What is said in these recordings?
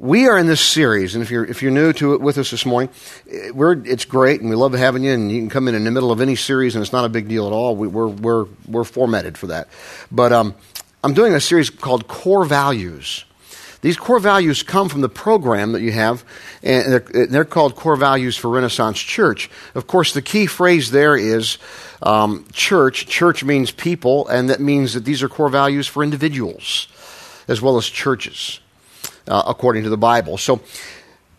we are in this series, and if you're if you're new to it with us this morning, eh, it's great, and we love having you. And you can come in in the middle of any series, and it's not a big deal at all. We, we're we're we're formatted for that. But um, I'm doing a series called Core Values. These core values come from the program that you have, and they're, they're called Core Values for Renaissance Church. Of course, the key phrase there is um, church. Church means people, and that means that these are core values for individuals as well as churches uh, according to the Bible. So,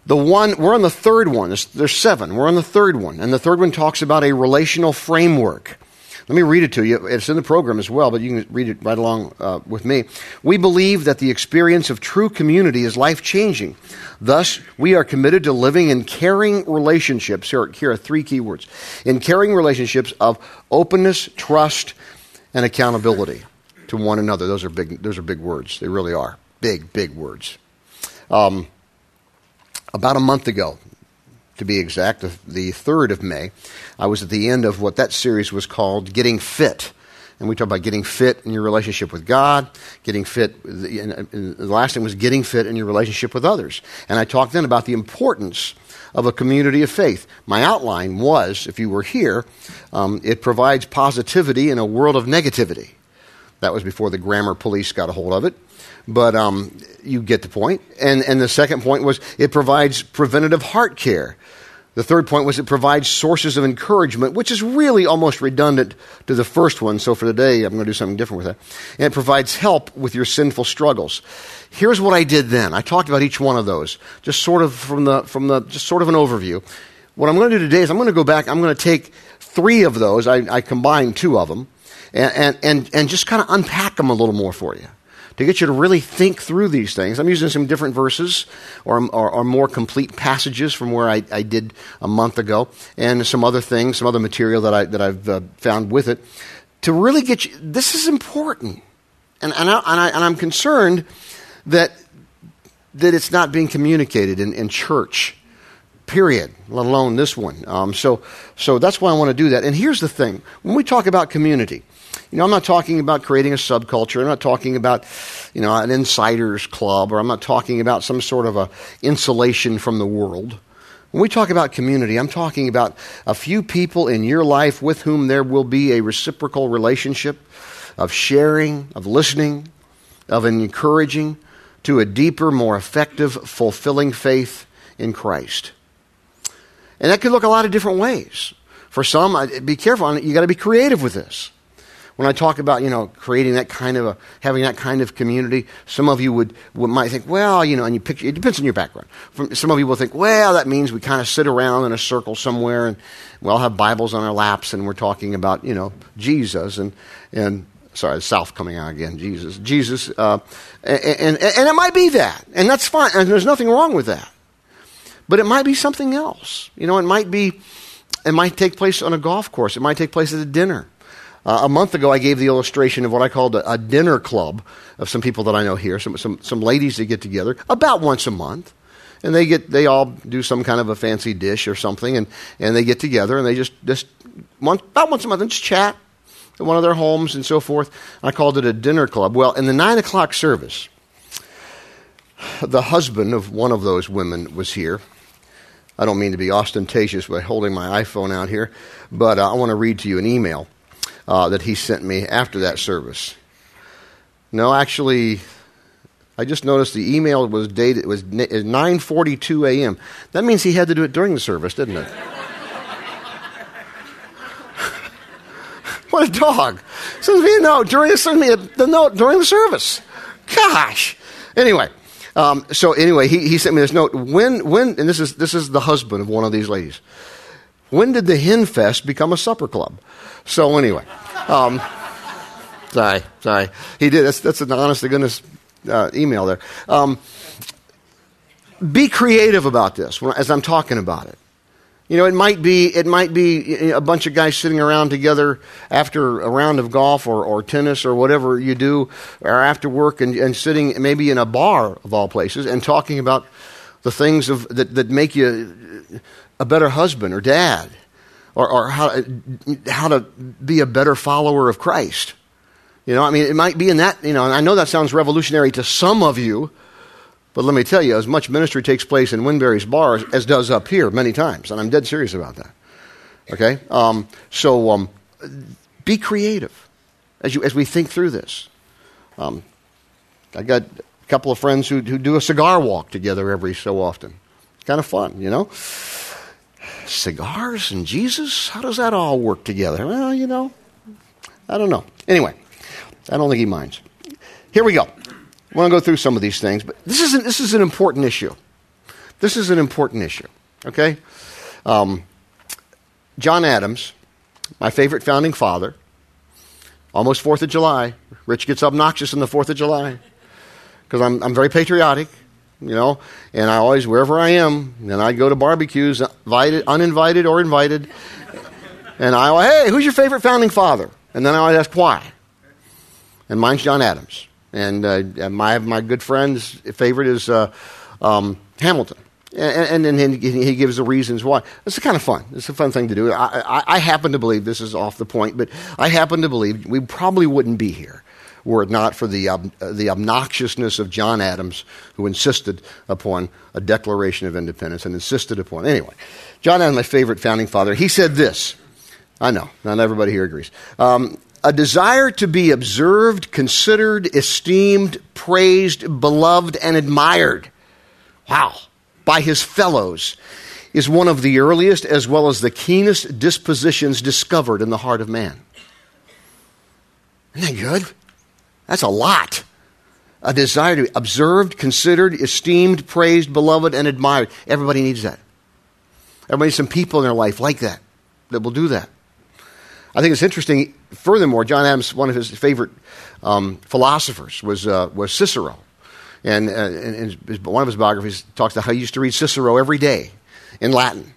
the one, we're on the third one. There's, seven. We're on the third one. And the third one talks about a relational framework. Let me read it to you. It's in the program as well, but you can read it right along uh, with me. We believe that the experience of true community is life changing. Thus, we are committed to living in caring relationships. Here, here are three key words in caring relationships of openness, trust, and accountability to one another. Those are big, those are big words. They really are. Big, big words. Um, about a month ago, to be exact, the 3rd of May, I was at the end of what that series was called Getting Fit. And we talked about getting fit in your relationship with God, getting fit, the last thing was getting fit in your relationship with others. And I talked then about the importance of a community of faith. My outline was, if you were here, um, it provides positivity in a world of negativity. That was before the grammar police got a hold of it but um, you get the point. And, and the second point was it provides preventative heart care. The third point was it provides sources of encouragement, which is really almost redundant to the first one. So for today, I'm going to do something different with that. And it provides help with your sinful struggles. Here's what I did then. I talked about each one of those, just sort of from the, from the, just sort of an overview. What I'm going to do today is I'm going to go back, I'm going to take three of those, I, I combined two of them, and, and, and, and just kind of unpack them a little more for you to get you to really think through these things. I'm using some different verses or, or, or more complete passages from where I, I, did a month ago, and some other things, some other material that, I, that I've uh, found with it to really get you. This is important. And, and, I, I'm concerned that, that it's not being communicated in, in church period, let alone this one. Um, so, so that's why I want to do that. And here's the thing when we talk about community, you know, I'm not talking about creating a subculture. I'm not talking about, you know, an insiders club, or I'm not talking about some sort of a insulation from the world. When we talk about community, I'm talking about a few people in your life with whom there will be a reciprocal relationship of sharing, of listening, of encouraging to a deeper, more effective, fulfilling faith in Christ. And that could look a lot of different ways. For some, be careful, you got to be creative with this when I talk about, you know, creating that kind of a, having that kind of community, some of you would, would might think, well, you know, and you picture, it depends on your background. From, some of you will think, well, that means we kind of sit around in a circle somewhere and we all have Bibles on our laps and we're talking about, you know, Jesus and, and, sorry, the South coming out again, Jesus, Jesus, uh, and, and, and it might be that, and that's fine, and there's nothing wrong with that. But it might be something else. You know, it might be, it might take place on a golf course. It might take place at a dinner. Uh, a month ago, I gave the illustration of what I called a, a, dinner club of some people that I know here, some, some, some ladies that get together about once a month. And they, get, they all do some kind of a fancy dish or something, and, and they get together and they just, just once, about once a month and just chat at one of their homes and so forth. I called it a dinner club. Well, in the 9 o'clock service, the husband of one of those women was here. I don't mean to be ostentatious by holding my iPhone out here, but uh, I want to read to you an email uh, that he sent me after that service. No, actually, I just noticed the email was dated. Was 9:42 a.m. That means he had to do it during the service, didn't it? what a dog! Sends me a note during sends me a, the note during the service. Gosh. Anyway, um, so anyway, he, he sent me this note. When when and this is this is the husband of one of these ladies. When did the Hen Fest become a supper club? So anyway, um, sorry, sorry. He did. That's, that's an honest to goodness uh, email there. Um, be creative about this as I'm talking about it. You know, it might be it might be a bunch of guys sitting around together after a round of golf or, or tennis or whatever you do, or after work and, and sitting maybe in a bar of all places and talking about the things of, that, that make you a better husband or dad or, or how, how to be a better follower of Christ. You know, I mean, it might be in that, you know, and I know that sounds revolutionary to some of you, But let me tell you, as much ministry takes place in Winberry's bar as does up here many times, and I'm dead serious about that. Okay? Um, so um, be creative as, you, as we think through this. Um, I got a couple of friends who, who do a cigar walk together every so often. It's kind of fun, you know? Cigars and Jesus? How does that all work together? Well, you know, I don't know. Anyway, I don't think he minds. Here we go. I want to go through some of these things, but this is an, this is an important issue. This is an important issue, okay? Um, John Adams, my favorite founding father, almost 4th of July. Rich gets obnoxious on the 4th of July because I'm, I'm very patriotic, you know, and I always, wherever I am, and I go to barbecues, invited, uninvited or invited, and I, hey, who's your favorite founding father? And then I always ask why. And mine's John Adams. And uh, my, my good friend's favorite is uh, um, Hamilton. And, and, he gives the reasons why. It's kind of fun. It's a fun thing to do. I, I, I, happen to believe, this is off the point, but I happen to believe we probably wouldn't be here were it not for the, uh, the obnoxiousness of John Adams, who insisted upon a Declaration of Independence and insisted upon. Anyway, John Adams, my favorite founding father, he said this. I know, not everybody here agrees. Um, a desire to be observed, considered, esteemed, praised, beloved, and admired. Wow. By his fellows is one of the earliest as well as the keenest dispositions discovered in the heart of man. Isn't that good? That's a lot. A desire to be observed, considered, esteemed, praised, beloved, and admired. Everybody needs that. Everybody needs some people in their life like that that will do that. I think it's interesting. Furthermore, John Adams, one of his favorite um, philosophers, was uh, was Cicero, and, uh, one of his biographies talks about how he used to read Cicero every day in Latin.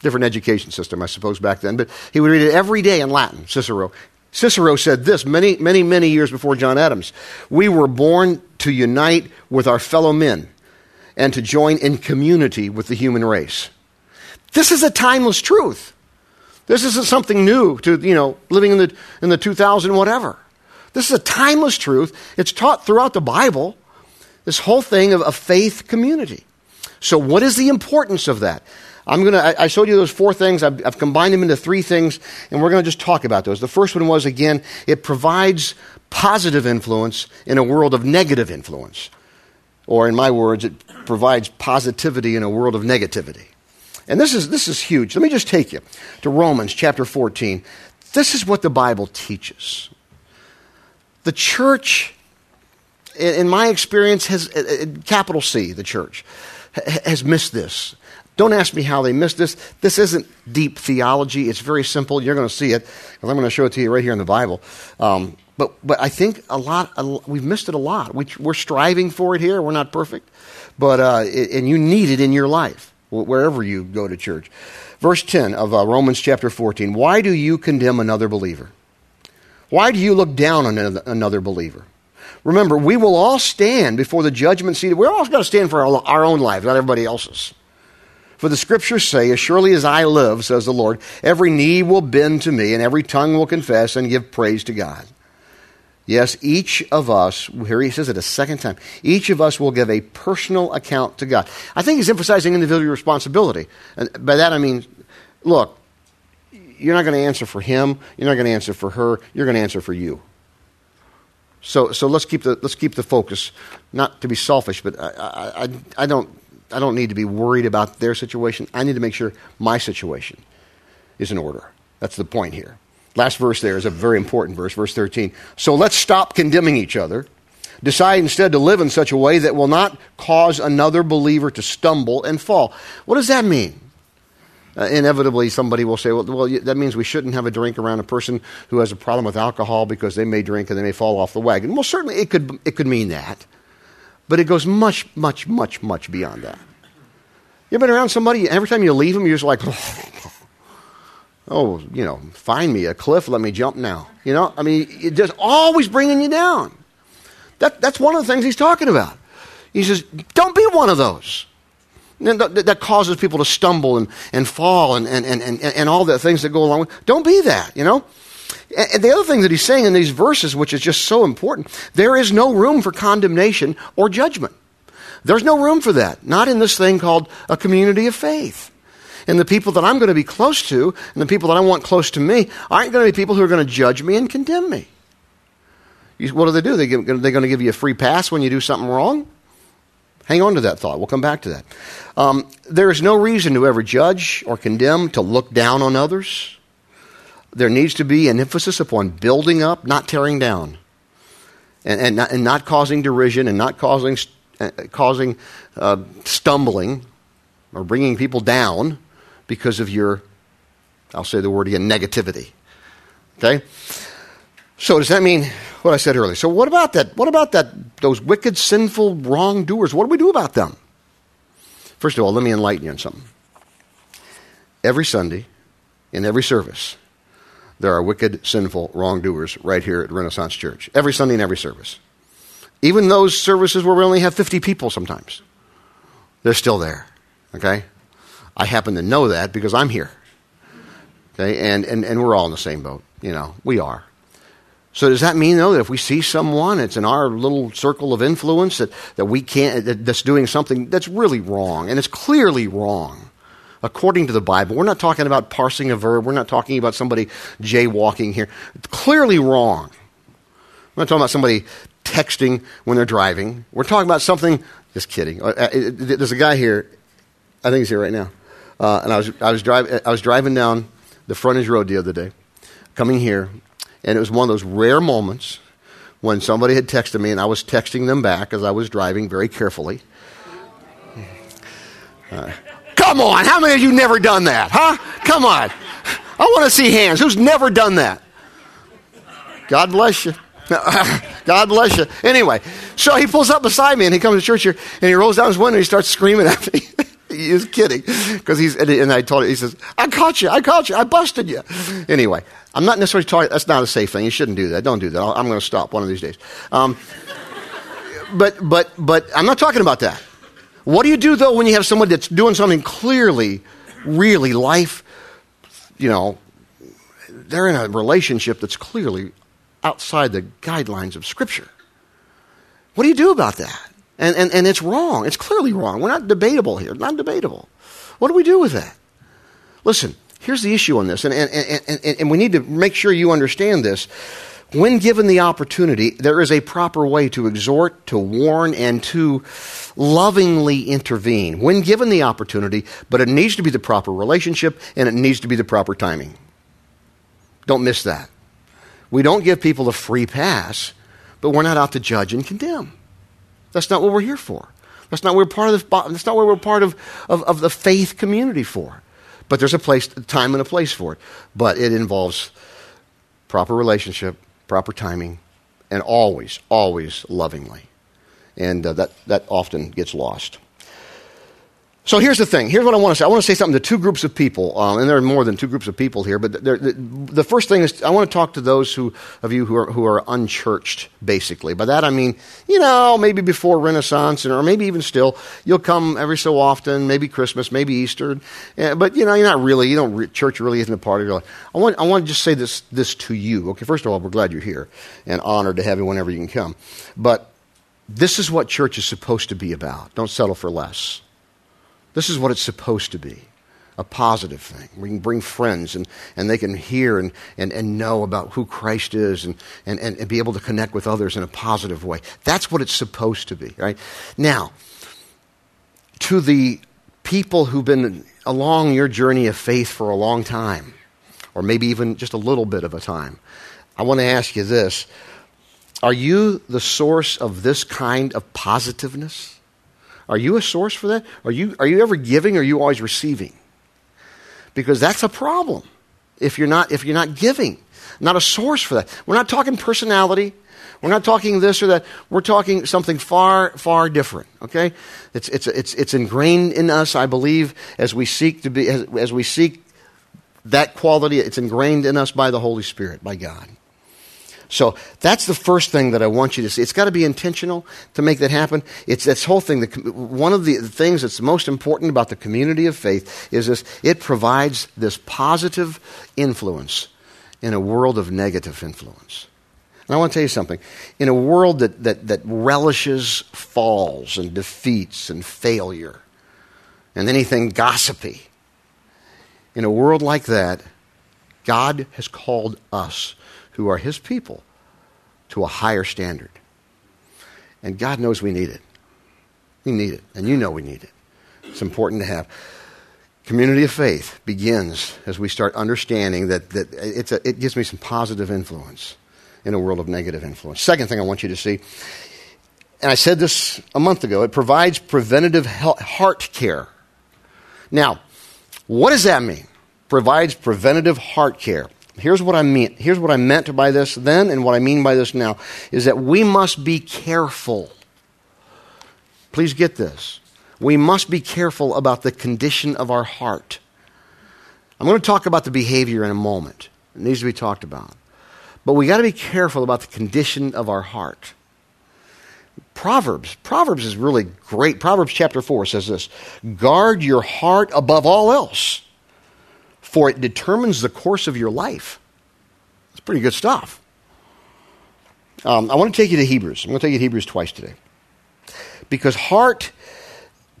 Different education system, I suppose, back then, but he would read it every day in Latin. Cicero. Cicero said this many, many, many years before John Adams. We were born to unite with our fellow men and to join in community with the human race. This is a timeless truth. This isn't something new to, you know, living in the, in the 2000 whatever. This is a timeless truth. It's taught throughout the Bible. This whole thing of a faith community. So, what is the importance of that? I'm going to, I showed you those four things. I've, I've combined them into three things, and we're going to just talk about those. The first one was, again, it provides positive influence in a world of negative influence. Or, in my words, it provides positivity in a world of negativity. And this is, this is huge. Let me just take you to Romans chapter 14. This is what the Bible teaches. The church, in my experience, has, capital C, the church, has missed this. Don't ask me how they missed this. This isn't deep theology. It's very simple. You're going to see it, because I'm going to show it to you right here in the Bible. Um, but, but I think a lot, a, we've missed it a lot. We, are striving for it here. We're not perfect. But, uh, and you need it in your life wherever you go to church. Verse 10 of uh, Romans chapter 14 Why do you condemn another believer? Why do you look down on another believer? Remember, we will all stand before the judgment seat. We're all going to stand for our, our own lives, not everybody else's. For the scriptures say, As surely as I live, says the Lord, every knee will bend to me, and every tongue will confess and give praise to God. Yes, each of us, here he says it a second time, each of us will give a personal account to God. I think he's emphasizing individual responsibility. And by that I mean, look, you're not going to answer for him, you're not going to answer for her, you're going to answer for you. So, so let's, keep the, let's keep the focus, not to be selfish, but I, I, I, don't, I don't need to be worried about their situation. I need to make sure my situation is in order. That's the point here. Last verse there is a very important verse, verse 13. So let's stop condemning each other. Decide instead to live in such a way that will not cause another believer to stumble and fall. What does that mean? Uh, inevitably, somebody will say, well, well, that means we shouldn't have a drink around a person who has a problem with alcohol because they may drink and they may fall off the wagon. Well, certainly it could, it could mean that. But it goes much, much, much, much beyond that. You've been around somebody, every time you leave them, you're just like, oh, oh, you know, find me a cliff, let me jump now. You know, I mean, it's just always bringing you down. That, that's one of the things he's talking about. He says, don't be one of those. That, that causes people to stumble and, and fall and, and, and, and, and all the things that go along with Don't be that, you know? And the other thing that he's saying in these verses, which is just so important, there is no room for condemnation or judgment. There's no room for that. Not in this thing called a community of faith. And the people that I'm going to be close to and the people that I want close to me aren't going to be people who are going to judge me and condemn me. What do they do? They are they going to give you a free pass when you do something wrong? Hang on to that thought. We'll come back to that. Um, there is no reason to ever judge or condemn, to look down on others. There needs to be an emphasis upon building up, not tearing down, and, and, not, and not causing derision and not causing, uh, causing uh, stumbling or bringing people down because of your, I'll say the word again, negativity. Okay? So does that mean what I said earlier? So what about that? What about that? Those wicked, sinful wrongdoers? What do we do about them? First of all, let me enlighten you on something. Every Sunday, in every service, there are wicked, sinful wrongdoers right here at Renaissance Church. Every Sunday in every service. Even those services where we only have 50 people sometimes, they're still there. Okay? I happen to know that because I'm here. Okay, and, and, and we're all in the same boat. You know, we are. So does that mean though that if we see someone, it's in our little circle of influence that, that we can't that, that's doing something that's really wrong and it's clearly wrong according to the Bible. We're not talking about parsing a verb. We're not talking about somebody jaywalking here. It's clearly wrong. We're not talking about somebody texting when they're driving. We're talking about something. Just kidding. Uh, uh, there's a guy here. I think he's here right now. Uh, and I was, I, was drive, I was driving down the frontage road the other day, coming here, and it was one of those rare moments when somebody had texted me, and I was texting them back as I was driving very carefully. Uh, come on, how many of you never done that, huh? Come on. I want to see hands. Who's never done that? God bless you. God bless you. Anyway, so he pulls up beside me and he comes to church here and he rolls down his window and he starts screaming at me. he is kidding because he's and I told him he says I caught you I caught you I busted you anyway I'm not necessarily talking that's not a safe thing you shouldn't do that don't do that i am going to stop one of these days um, but but but I'm not talking about that what do you do though when you have someone that's doing something clearly really life you know they're in a relationship that's clearly outside the guidelines of Scripture what do you do about that and, and, and it's wrong. It's clearly wrong. We're not debatable here. Not debatable. What do we do with that? Listen, here's the issue on this, and, and, and, and we need to make sure you understand this. When given the opportunity, there is a proper way to exhort, to warn, and to lovingly intervene. When given the opportunity, but it needs to be the proper relationship and it needs to be the proper timing. Don't miss that. We don't give people a free pass, but we're not out to judge and condemn. That's not what we're here for. That's not what we're part of the, that's not what we're part of, of, of the faith community for. But there's a place, time and a place for it. But it involves proper relationship, proper timing, and always, always lovingly. And uh, that, that often gets lost. So here's the thing. Here's what I want to say. I want to say something to two groups of people, um, and there are more than two groups of people here. But the, the, first thing is, I want to talk to those who, of you who are, who are unchurched, basically. By that I mean, you know, maybe before Renaissance, and, or maybe even still, you'll come every so often, maybe Christmas, maybe Easter, but you know, you're not really. You don't. Church really isn't a part of your life. I want. I want to just say this this to you. Okay, first of all, we're glad you're here and honored to have you whenever you can come. But this is what church is supposed to be about. Don't settle for less. This is what it's supposed to be a positive thing. We can bring friends and, and they can hear and, and, and know about who Christ is and, and, and be able to connect with others in a positive way. That's what it's supposed to be, right? Now, to the people who've been along your journey of faith for a long time, or maybe even just a little bit of a time, I want to ask you this Are you the source of this kind of positiveness? Are you a source for that? Are you, are you ever giving or are you always receiving? Because that's a problem if you're not, if you're not giving, not a source for that. We're not talking personality. We're not talking this or that. We're talking something far, far different. Okay, it's it's it's it's ingrained in us, I believe, as we seek to be as, as we seek that quality. It's ingrained in us by the Holy Spirit, by God. So that's the first thing that I want you to see. It's got to be intentional to make that happen. It's this whole thing. The, one of the things that's most important about the community of faith is this it provides this positive influence in a world of negative influence. And I want to tell you something. In a world that, that, that relishes falls and defeats and failure and anything gossipy, in a world like that, God has called us, who are His people, to a higher standard. And God knows we need it. We need it. And you know we need it. It's important to have. Community of faith begins as we start understanding that, that it's a, it gives me some positive influence in a world of negative influence. Second thing I want you to see, and I said this a month ago, it provides preventative heart care. Now, what does that mean? Provides preventative heart care. Here's what I mean. Here's what I meant by this then, and what I mean by this now is that we must be careful. Please get this. We must be careful about the condition of our heart. I'm going to talk about the behavior in a moment. It needs to be talked about. But we got to be careful about the condition of our heart. Proverbs. Proverbs is really great. Proverbs chapter 4 says this Guard your heart above all else, for it determines the course of your life. It's pretty good stuff. Um, I want to take you to Hebrews. I'm going to take you to Hebrews twice today. Because heart,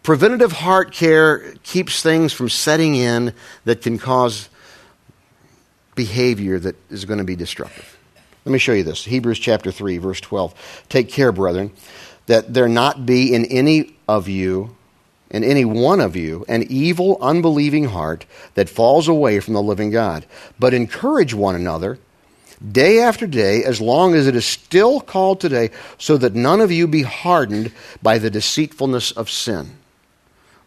preventative heart care keeps things from setting in that can cause behavior that is going to be destructive. Let me show you this. Hebrews chapter 3, verse 12. Take care, brethren, that there not be in any of you, in any one of you, an evil, unbelieving heart that falls away from the living God. But encourage one another day after day, as long as it is still called today, so that none of you be hardened by the deceitfulness of sin.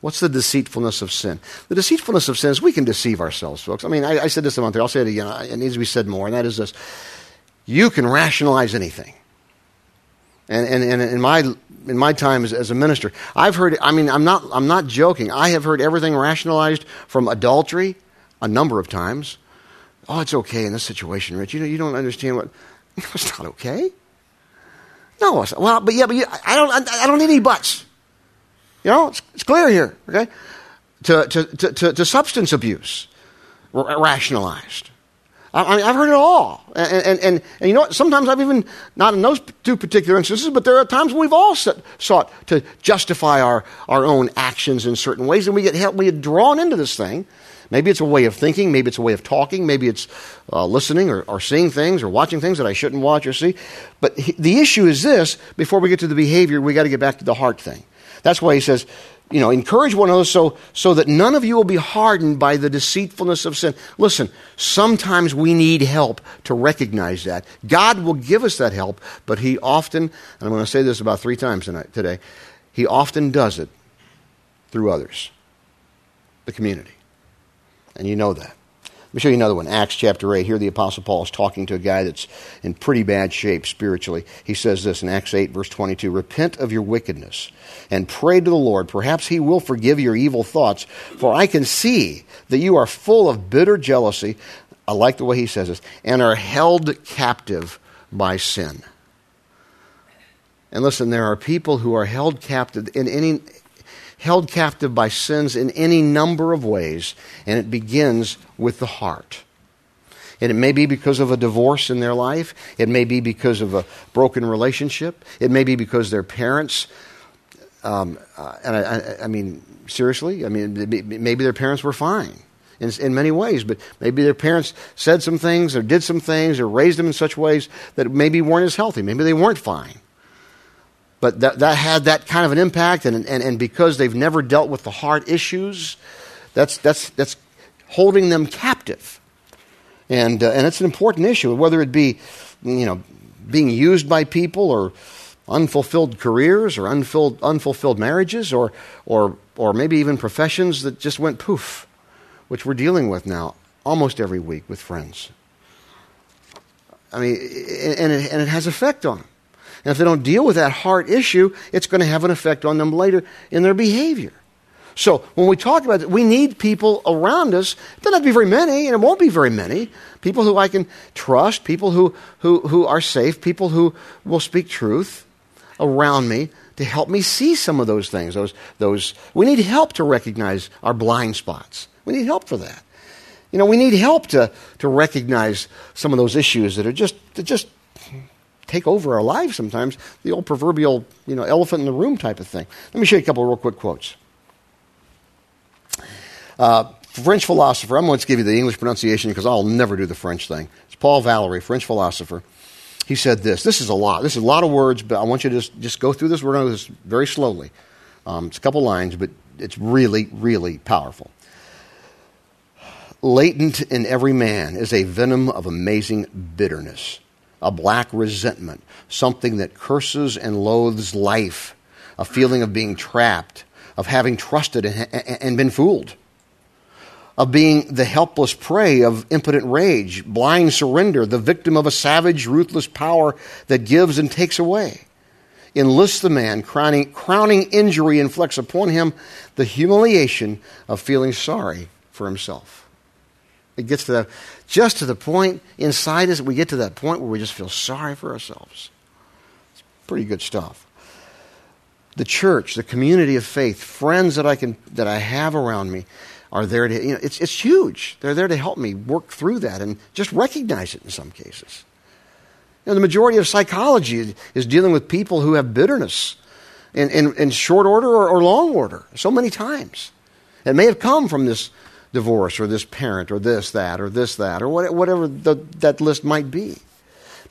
What's the deceitfulness of sin? The deceitfulness of sin is we can deceive ourselves, folks. I mean, I, I said this a month ago. I'll say it again. It needs to be said more, and that is this you can rationalize anything. And, and, and in, my, in my time as, as a minister, I've heard, I mean, I'm not, I'm not joking. I have heard everything rationalized from adultery a number of times. Oh, it's okay in this situation, Rich. You, know, you don't understand what. It's not okay. No, it's, well, but yeah, but you, I don't, I, I don't need any buts. You know, it's, it's clear here, okay? To, to, to, to, substance abuse, rationalized. I mean, I've heard it all. And, and, and, and, you know what? Sometimes I've even, not in those two particular instances, but there are times when we've all set, sought to justify our, our own actions in certain ways, and we get, help, we get drawn into this thing. Maybe it's a way of thinking, maybe it's a way of talking, maybe it's uh, listening or, or seeing things or watching things that I shouldn't watch or see. But he, the issue is this before we get to the behavior, we got to get back to the heart thing. That's why he says, you know, encourage one another so, so that none of you will be hardened by the deceitfulness of sin. Listen, sometimes we need help to recognize that. God will give us that help, but He often, and I'm going to say this about three times tonight, today, He often does it through others, the community. And you know that. Let me show you another one. Acts chapter 8. Here the Apostle Paul is talking to a guy that's in pretty bad shape spiritually. He says this in Acts 8, verse 22 Repent of your wickedness and pray to the Lord. Perhaps he will forgive your evil thoughts, for I can see that you are full of bitter jealousy. I like the way he says this, and are held captive by sin. And listen, there are people who are held captive in any held captive by sins in any number of ways, and it begins with the heart. And it may be because of a divorce in their life. It may be because of a broken relationship. It may be because their parents, um, uh, and I, I, I, mean, seriously, I mean, maybe their parents were fine in, in many ways, but maybe their parents said some things or did some things or raised them in such ways that maybe weren't as healthy. Maybe they weren't fine. But that, that had that kind of an impact, and, and, and because they've never dealt with the heart issues, that's, that's, that's holding them captive. And, uh, and it's an important issue, whether it be you know, being used by people or unfulfilled careers or unfulfilled, unfulfilled marriages or, or, or maybe even professions that just went poof, which we're dealing with now almost every week with friends. I mean, and it, and it has effect on them. And if they don't deal with that heart issue, it's going to have an effect on them later in their behavior. So when we talk about it, we need people around us. It doesn't have to be very many, and it won't be very many. People who I can trust, people who, who, who are safe, people who will speak truth around me to help me see some of those things. Those, those, we need help to recognize our blind spots. We need help for that. You know, we need help to, to recognize some of those issues that are just, just take over our lives sometimes. The old proverbial, you know, elephant in the room type of thing. Let me show you a couple of real quick quotes. Uh, French philosopher, I'm going to give you the English pronunciation because I'll never do the French thing. It's Paul Valéry, French philosopher. He said this. This is a lot. This is a lot of words, but I want you to just, just go through this. We're going to do this very slowly. Um, it's a couple lines, but it's really, really powerful. Latent in every man is a venom of amazing bitterness, a black resentment, something that curses and loathes life, a feeling of being trapped, of having trusted and, been fooled of being the helpless prey of impotent rage, blind surrender, the victim of a savage, ruthless power that gives and takes away. Enlists the man, crowning, crowning injury inflicts upon him the humiliation of feeling sorry for himself. It gets to that, just to the point inside us, we get to that point where we just feel sorry for ourselves. It's pretty good stuff the church, the community of faith, friends that I can that I have around me, are there to, you know, it's, it's huge. They're there to help me work through that and just recognize it in some cases. You know, the majority of psychology is dealing with people who have bitterness in, in, in short order or, or long order so many times. It may have come from this divorce or this parent or this, that, or this, that, or whatever the, that list might be.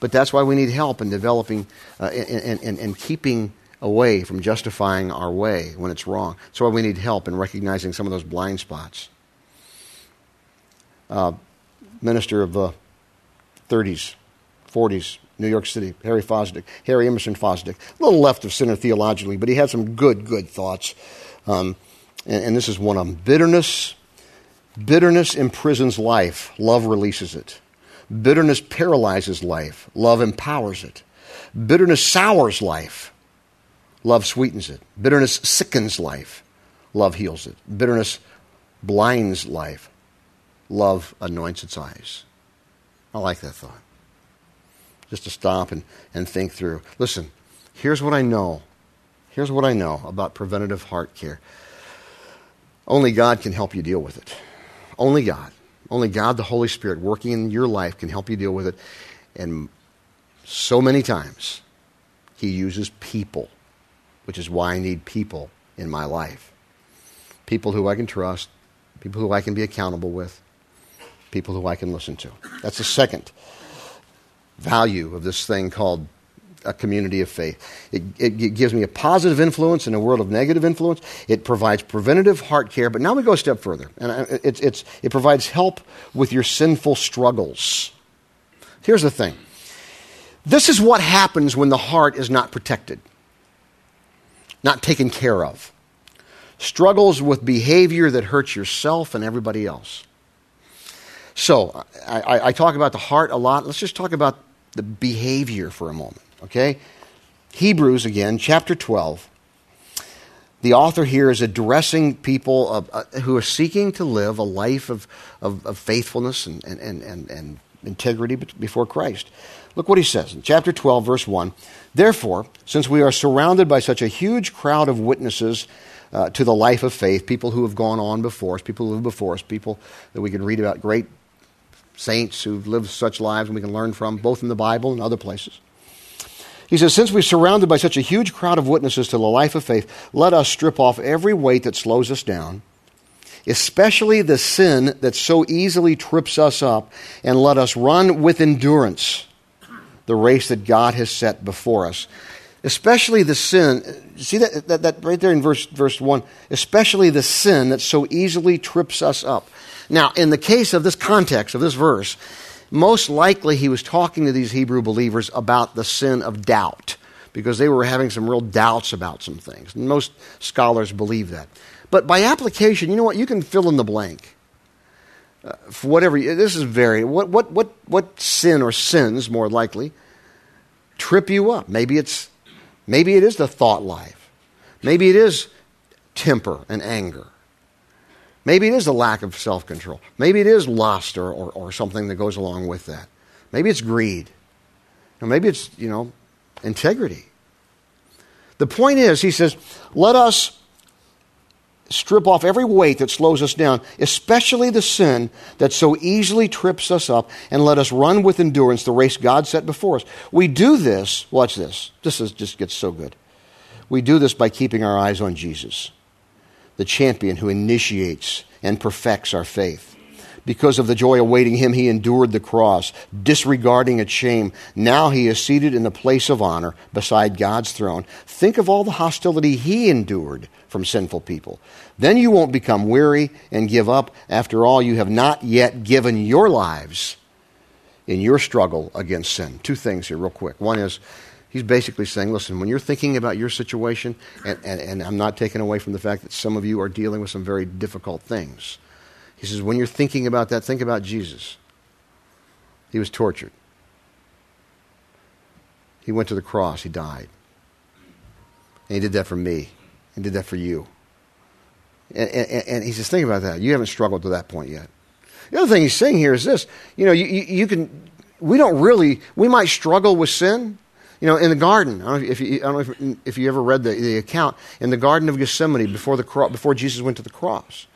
But that's why we need help in developing uh, and, and, and keeping away from justifying our way when it's wrong. That's why we need help in recognizing some of those blind spots. Uh, minister of the 30s, 40s, New York City, Harry Fosdick, Harry Emerson Fosdick, a little left of center theologically, but he had some good, good thoughts. Um, and, and this is one of them bitterness. Bitterness imprisons life, love releases it. Bitterness paralyzes life, love empowers it. Bitterness sours life, Love sweetens it. Bitterness sickens life. Love heals it. Bitterness blinds life. Love anoints its eyes. I like that thought. Just to stop and, and think through. Listen, here's what I know. Here's what I know about preventative heart care. Only God can help you deal with it. Only God. Only God, the Holy Spirit, working in your life, can help you deal with it. And so many times, He uses people which is why I need people in my life. People who I can trust, people who I can be accountable with, people who I can listen to. That's the second value of this thing called a community of faith. It, it, it, gives me a positive influence in a world of negative influence. It provides preventative heart care. But now we go a step further. And it's, it provides help with your sinful struggles. Here's the thing this is what happens when the heart is not protected not taken care of, struggles with behavior that hurts yourself and everybody else. So, I, I, talk about the heart a lot. Let's just talk about the behavior for a moment, okay? Hebrews, again, chapter 12. The author here is addressing people of, uh, who are seeking to live a life of, of, of faithfulness and, and, and, and integrity before Christ. Look what he says in chapter 12, verse 1. Therefore, since we are surrounded by such a huge crowd of witnesses uh, to the life of faith, people who have gone on before us, people who live before us, people that we can read about, great saints who've lived such lives and we can learn from, both in the Bible and other places. He says, Since we're surrounded by such a huge crowd of witnesses to the life of faith, let us strip off every weight that slows us down, especially the sin that so easily trips us up, and let us run with endurance the race that God has set before us. Especially the sin, see that, that, that right there in verse, verse 1, especially the sin that so easily trips us up. Now, in the case of this context, of this verse, most likely he was talking to these Hebrew believers about the sin of doubt because they were having some real doubts about some things. most scholars believe that. But by application, you know what? You can fill in the blank uh, for whatever this is very what what what what sin or sins more likely trip you up maybe it's maybe it is the thought life maybe it is temper and anger maybe it is a lack of self-control. Maybe it is lust or, or, or something that goes along with that. Maybe it's greed. Or maybe it's you know integrity. The point is he says let us strip off every weight that slows us down, especially the sin that so easily trips us up, and let us run with endurance the race God set before us. We do this, watch this, this is, just gets so good. We do this by keeping our eyes on Jesus, the champion who initiates and perfects our faith. Because of the joy awaiting him, he endured the cross, disregarding its shame. Now he is seated in the place of honor beside God's throne. Think of all the hostility he endured from sinful people. Then you won't become weary and give up. After all, you have not yet given your lives in your struggle against sin. Two things here, real quick. One is, he's basically saying, listen, when you're thinking about your situation, and, and, and I'm not taking away from the fact that some of you are dealing with some very difficult things. He says, when you're thinking about that, think about Jesus. He was tortured. He went to the cross. He died. And he did that for me. He did that for you. And, and, and he says, think about that. You haven't struggled to that point yet. The other thing he's saying here is this. You know, you, you, you can, we don't really, we might struggle with sin. You know, in the garden, I don't know if you, know if, if you ever read the, the account, in the Garden of Gethsemane before, the cro- before Jesus went to the cross.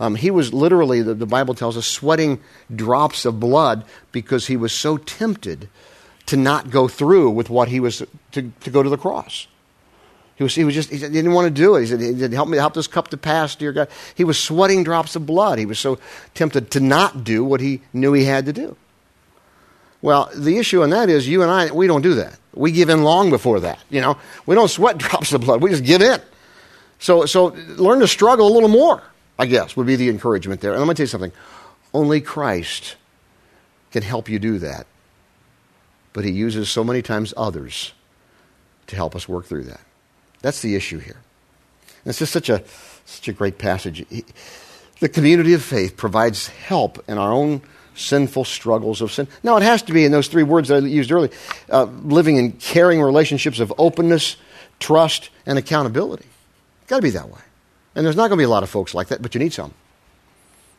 Um, he was literally, the, the Bible tells us, sweating drops of blood because he was so tempted to not go through with what he was to, to go to the cross. He was, he was just, he didn't want to do it. He said, help me, help this cup to pass, dear God. He was sweating drops of blood. He was so tempted to not do what he knew he had to do. Well, the issue on that is you and I, we don't do that. We give in long before that. You know, we don't sweat drops of blood. We just give in. So, so learn to struggle a little more, I guess, would be the encouragement there. And let me tell you something. Only Christ can help you do that. But he uses so many times others to help us work through that. That's the issue here. And it's just such a, such a great passage. The community of faith provides help in our own sinful struggles of sin. Now, it has to be in those three words that I used earlier uh, living in caring relationships of openness, trust, and accountability. It's got to be that way. And there's not going to be a lot of folks like that, but you need some.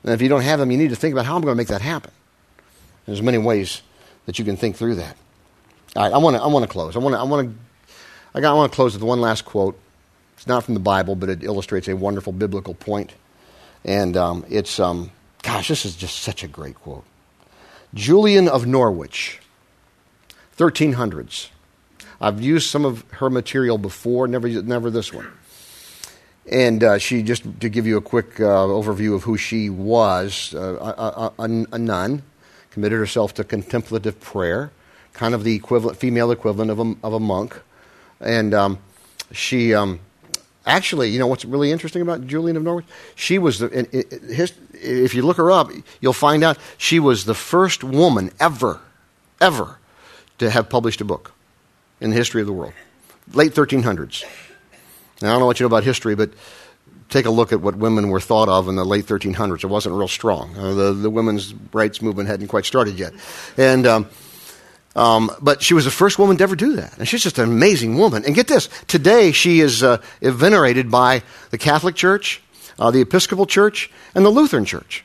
And if you don't have them, you need to think about how I'm going to make that happen. There's many ways that you can think through that. All right, I want to I want to close. I want to I want to I, got, I want to close with one last quote. It's not from the Bible, but it illustrates a wonderful biblical point. And um, it's, um, gosh, this is just such a great quote. Julian of Norwich, 1300s. I've used some of her material before, never, never this one. And uh, she, just to give you a quick uh, overview of who she was, uh, a, a, a, nun, committed herself to contemplative prayer, kind of the equivalent, female equivalent of a, of a monk. And um, she um, actually, you know what's really interesting about Julian of Norwich? She was, the, his, if you look her up, you'll find out she was the first woman ever, ever to have published a book in the history of the world. Late 1300s. Now, I don't know what you know about history, but take a look at what women were thought of in the late 1300s. It wasn't real strong. Uh, the, the women's rights movement hadn't quite started yet. And um, um, but she was the first woman to ever do that. And she's just an amazing woman. And get this today, she is uh, venerated by the Catholic Church, uh, the Episcopal Church, and the Lutheran Church.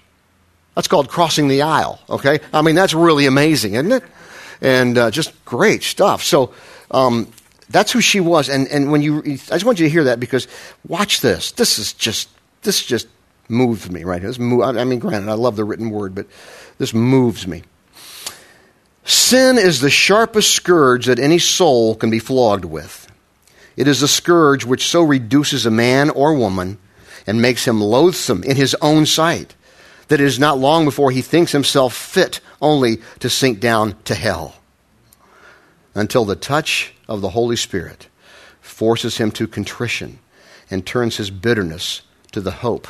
That's called crossing the aisle, okay? I mean, that's really amazing, isn't it? And uh, just great stuff. So, um, that's who she was. And, and when you, I just want you to hear that because watch this. This is just, this just moved me, right? This move, I mean, granted, I love the written word, but this moves me. Sin is the sharpest scourge that any soul can be flogged with. It is a scourge which so reduces a man or woman and makes him loathsome in his own sight that it is not long before he thinks himself fit only to sink down to hell. Until the touch of the Holy Spirit forces him to contrition and turns his bitterness to the hope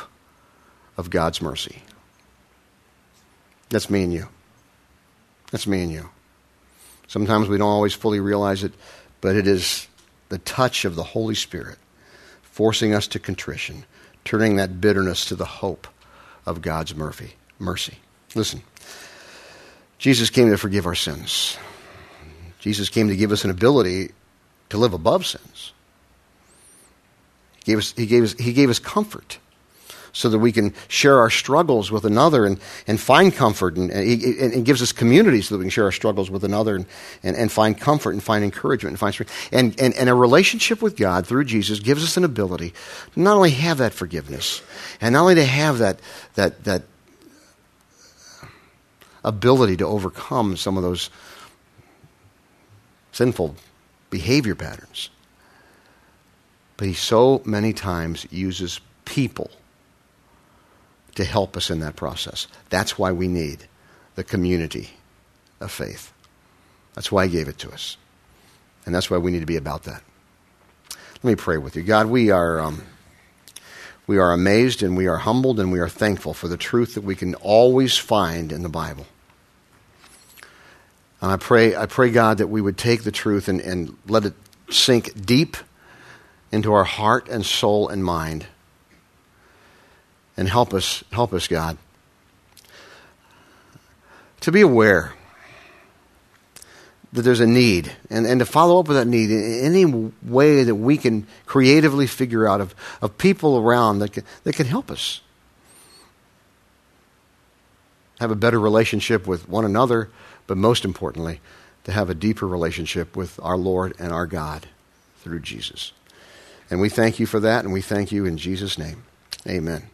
of God's mercy. That's me and you. That's me and you. Sometimes we don't always fully realize it, but it is the touch of the Holy Spirit forcing us to contrition, turning that bitterness to the hope of God's mercy. Mercy. Listen, Jesus came to forgive our sins. Jesus came to give us an ability to live above sins. He gave us, he gave us, he gave us comfort so that we can share our struggles with another and, and find comfort. And, and, and gives us community so that we can share our struggles with another and, and, and find comfort and find encouragement and find strength. And, and, and a relationship with God through Jesus gives us an ability to not only have that forgiveness and not only to have that, that, that ability to overcome some of those sinful behavior patterns, but he so many times uses people to help us in that process. That's why we need the community of faith. That's why He gave it to us. And that's why we need to be about that. Let me pray with you. God, we are, um, we are amazed and we are humbled and we are thankful for the truth that we can always find in the Bible. And I pray, I pray, God, that we would take the truth and, and let it sink deep into our heart and soul and mind and help us, help us, God, to be aware that there's a need and, and to follow up with that need in any way that we can creatively figure out of, of people around that can, that can help us have a better relationship with one another, but most importantly, to have a deeper relationship with our Lord and our God through Jesus. And we thank you for that, and we thank you in Jesus' name. Amen.